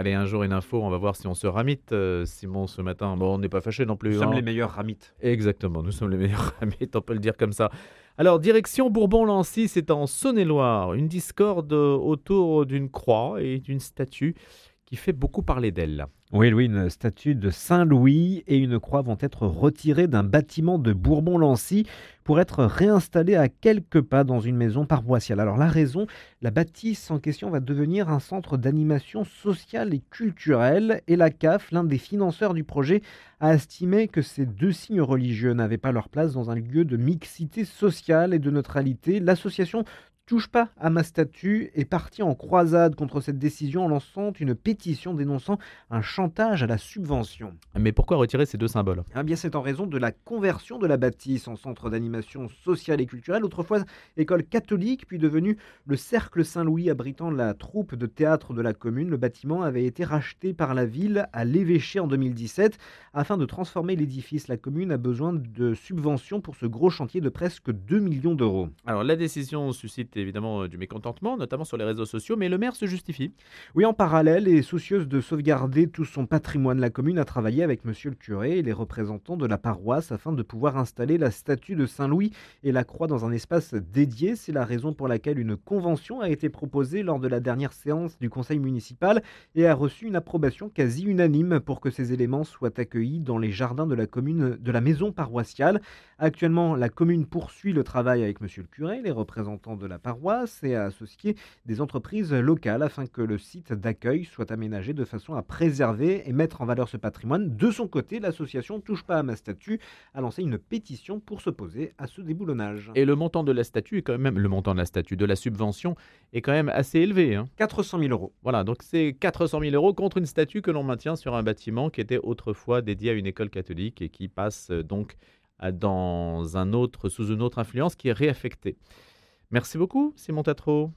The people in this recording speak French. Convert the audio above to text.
Allez, un jour une info, on va voir si on se ramite, euh, Simon, ce matin. Bon, on n'est pas fâché non plus. Nous sommes hein. les meilleurs ramites. Exactement, nous sommes les meilleurs ramites, on peut le dire comme ça. Alors, direction Bourbon-Lancy, c'est en Saône-et-Loire. Une discorde autour d'une croix et d'une statue qui fait beaucoup parler d'elle. Oui, Louis, une statue de Saint-Louis et une croix vont être retirées d'un bâtiment de Bourbon-Lancy pour être réinstallées à quelques pas dans une maison paroissiale. Alors la raison, la bâtisse en question va devenir un centre d'animation sociale et culturelle et la CAF, l'un des financeurs du projet, a estimé que ces deux signes religieux n'avaient pas leur place dans un lieu de mixité sociale et de neutralité. L'association Touche pas à ma statue est partie en croisade contre cette décision en lançant une pétition dénonçant un chantage à la subvention. Mais pourquoi retirer ces deux symboles? Eh bien, c'est en raison de la conversion de la bâtisse en centre d'animation sociale et culturelle, autrefois école catholique, puis devenu le Cercle Saint-Louis abritant la troupe de théâtre de la commune. Le bâtiment avait été racheté par la ville à l'évêché en 2017. Afin de transformer l'édifice, la commune a besoin de subventions pour ce gros chantier de presque 2 millions d'euros. Alors, la décision suscite évidemment euh, du mécontentement, notamment sur les réseaux sociaux, mais le maire se justifie. Oui, en parallèle, et soucieuse de sauvegarder tout son patrimoine, la commune a travaillé avec monsieur le curé et les représentants de la paroisse afin de pouvoir installer la statue de Saint-Louis et la croix dans un espace dédié. C'est la raison pour laquelle une convention a été proposée lors de la dernière séance du conseil municipal et a reçu une approbation quasi unanime pour que ces éléments soient accueillis dans les jardins de la commune de la maison paroissiale. Actuellement, la commune poursuit le travail avec monsieur le curé, les représentants de la paroisse et à associer des entreprises locales afin que le site d'accueil soit aménagé de façon à préserver et mettre en valeur ce patrimoine. De son côté, l'association Touche pas à ma statue a lancé une pétition pour s'opposer à ce déboulonnage. Et le montant de la statue est quand même, le montant de la statue, de la subvention est quand même assez élevé. hein. 400 000 euros. Voilà, donc c'est 400 000 euros contre une statue que l'on maintient sur un bâtiment qui était autrefois dédié à une école catholique et qui passe euh, donc dans un autre, sous une autre influence qui est réaffectée. Merci beaucoup, Simon Tatro.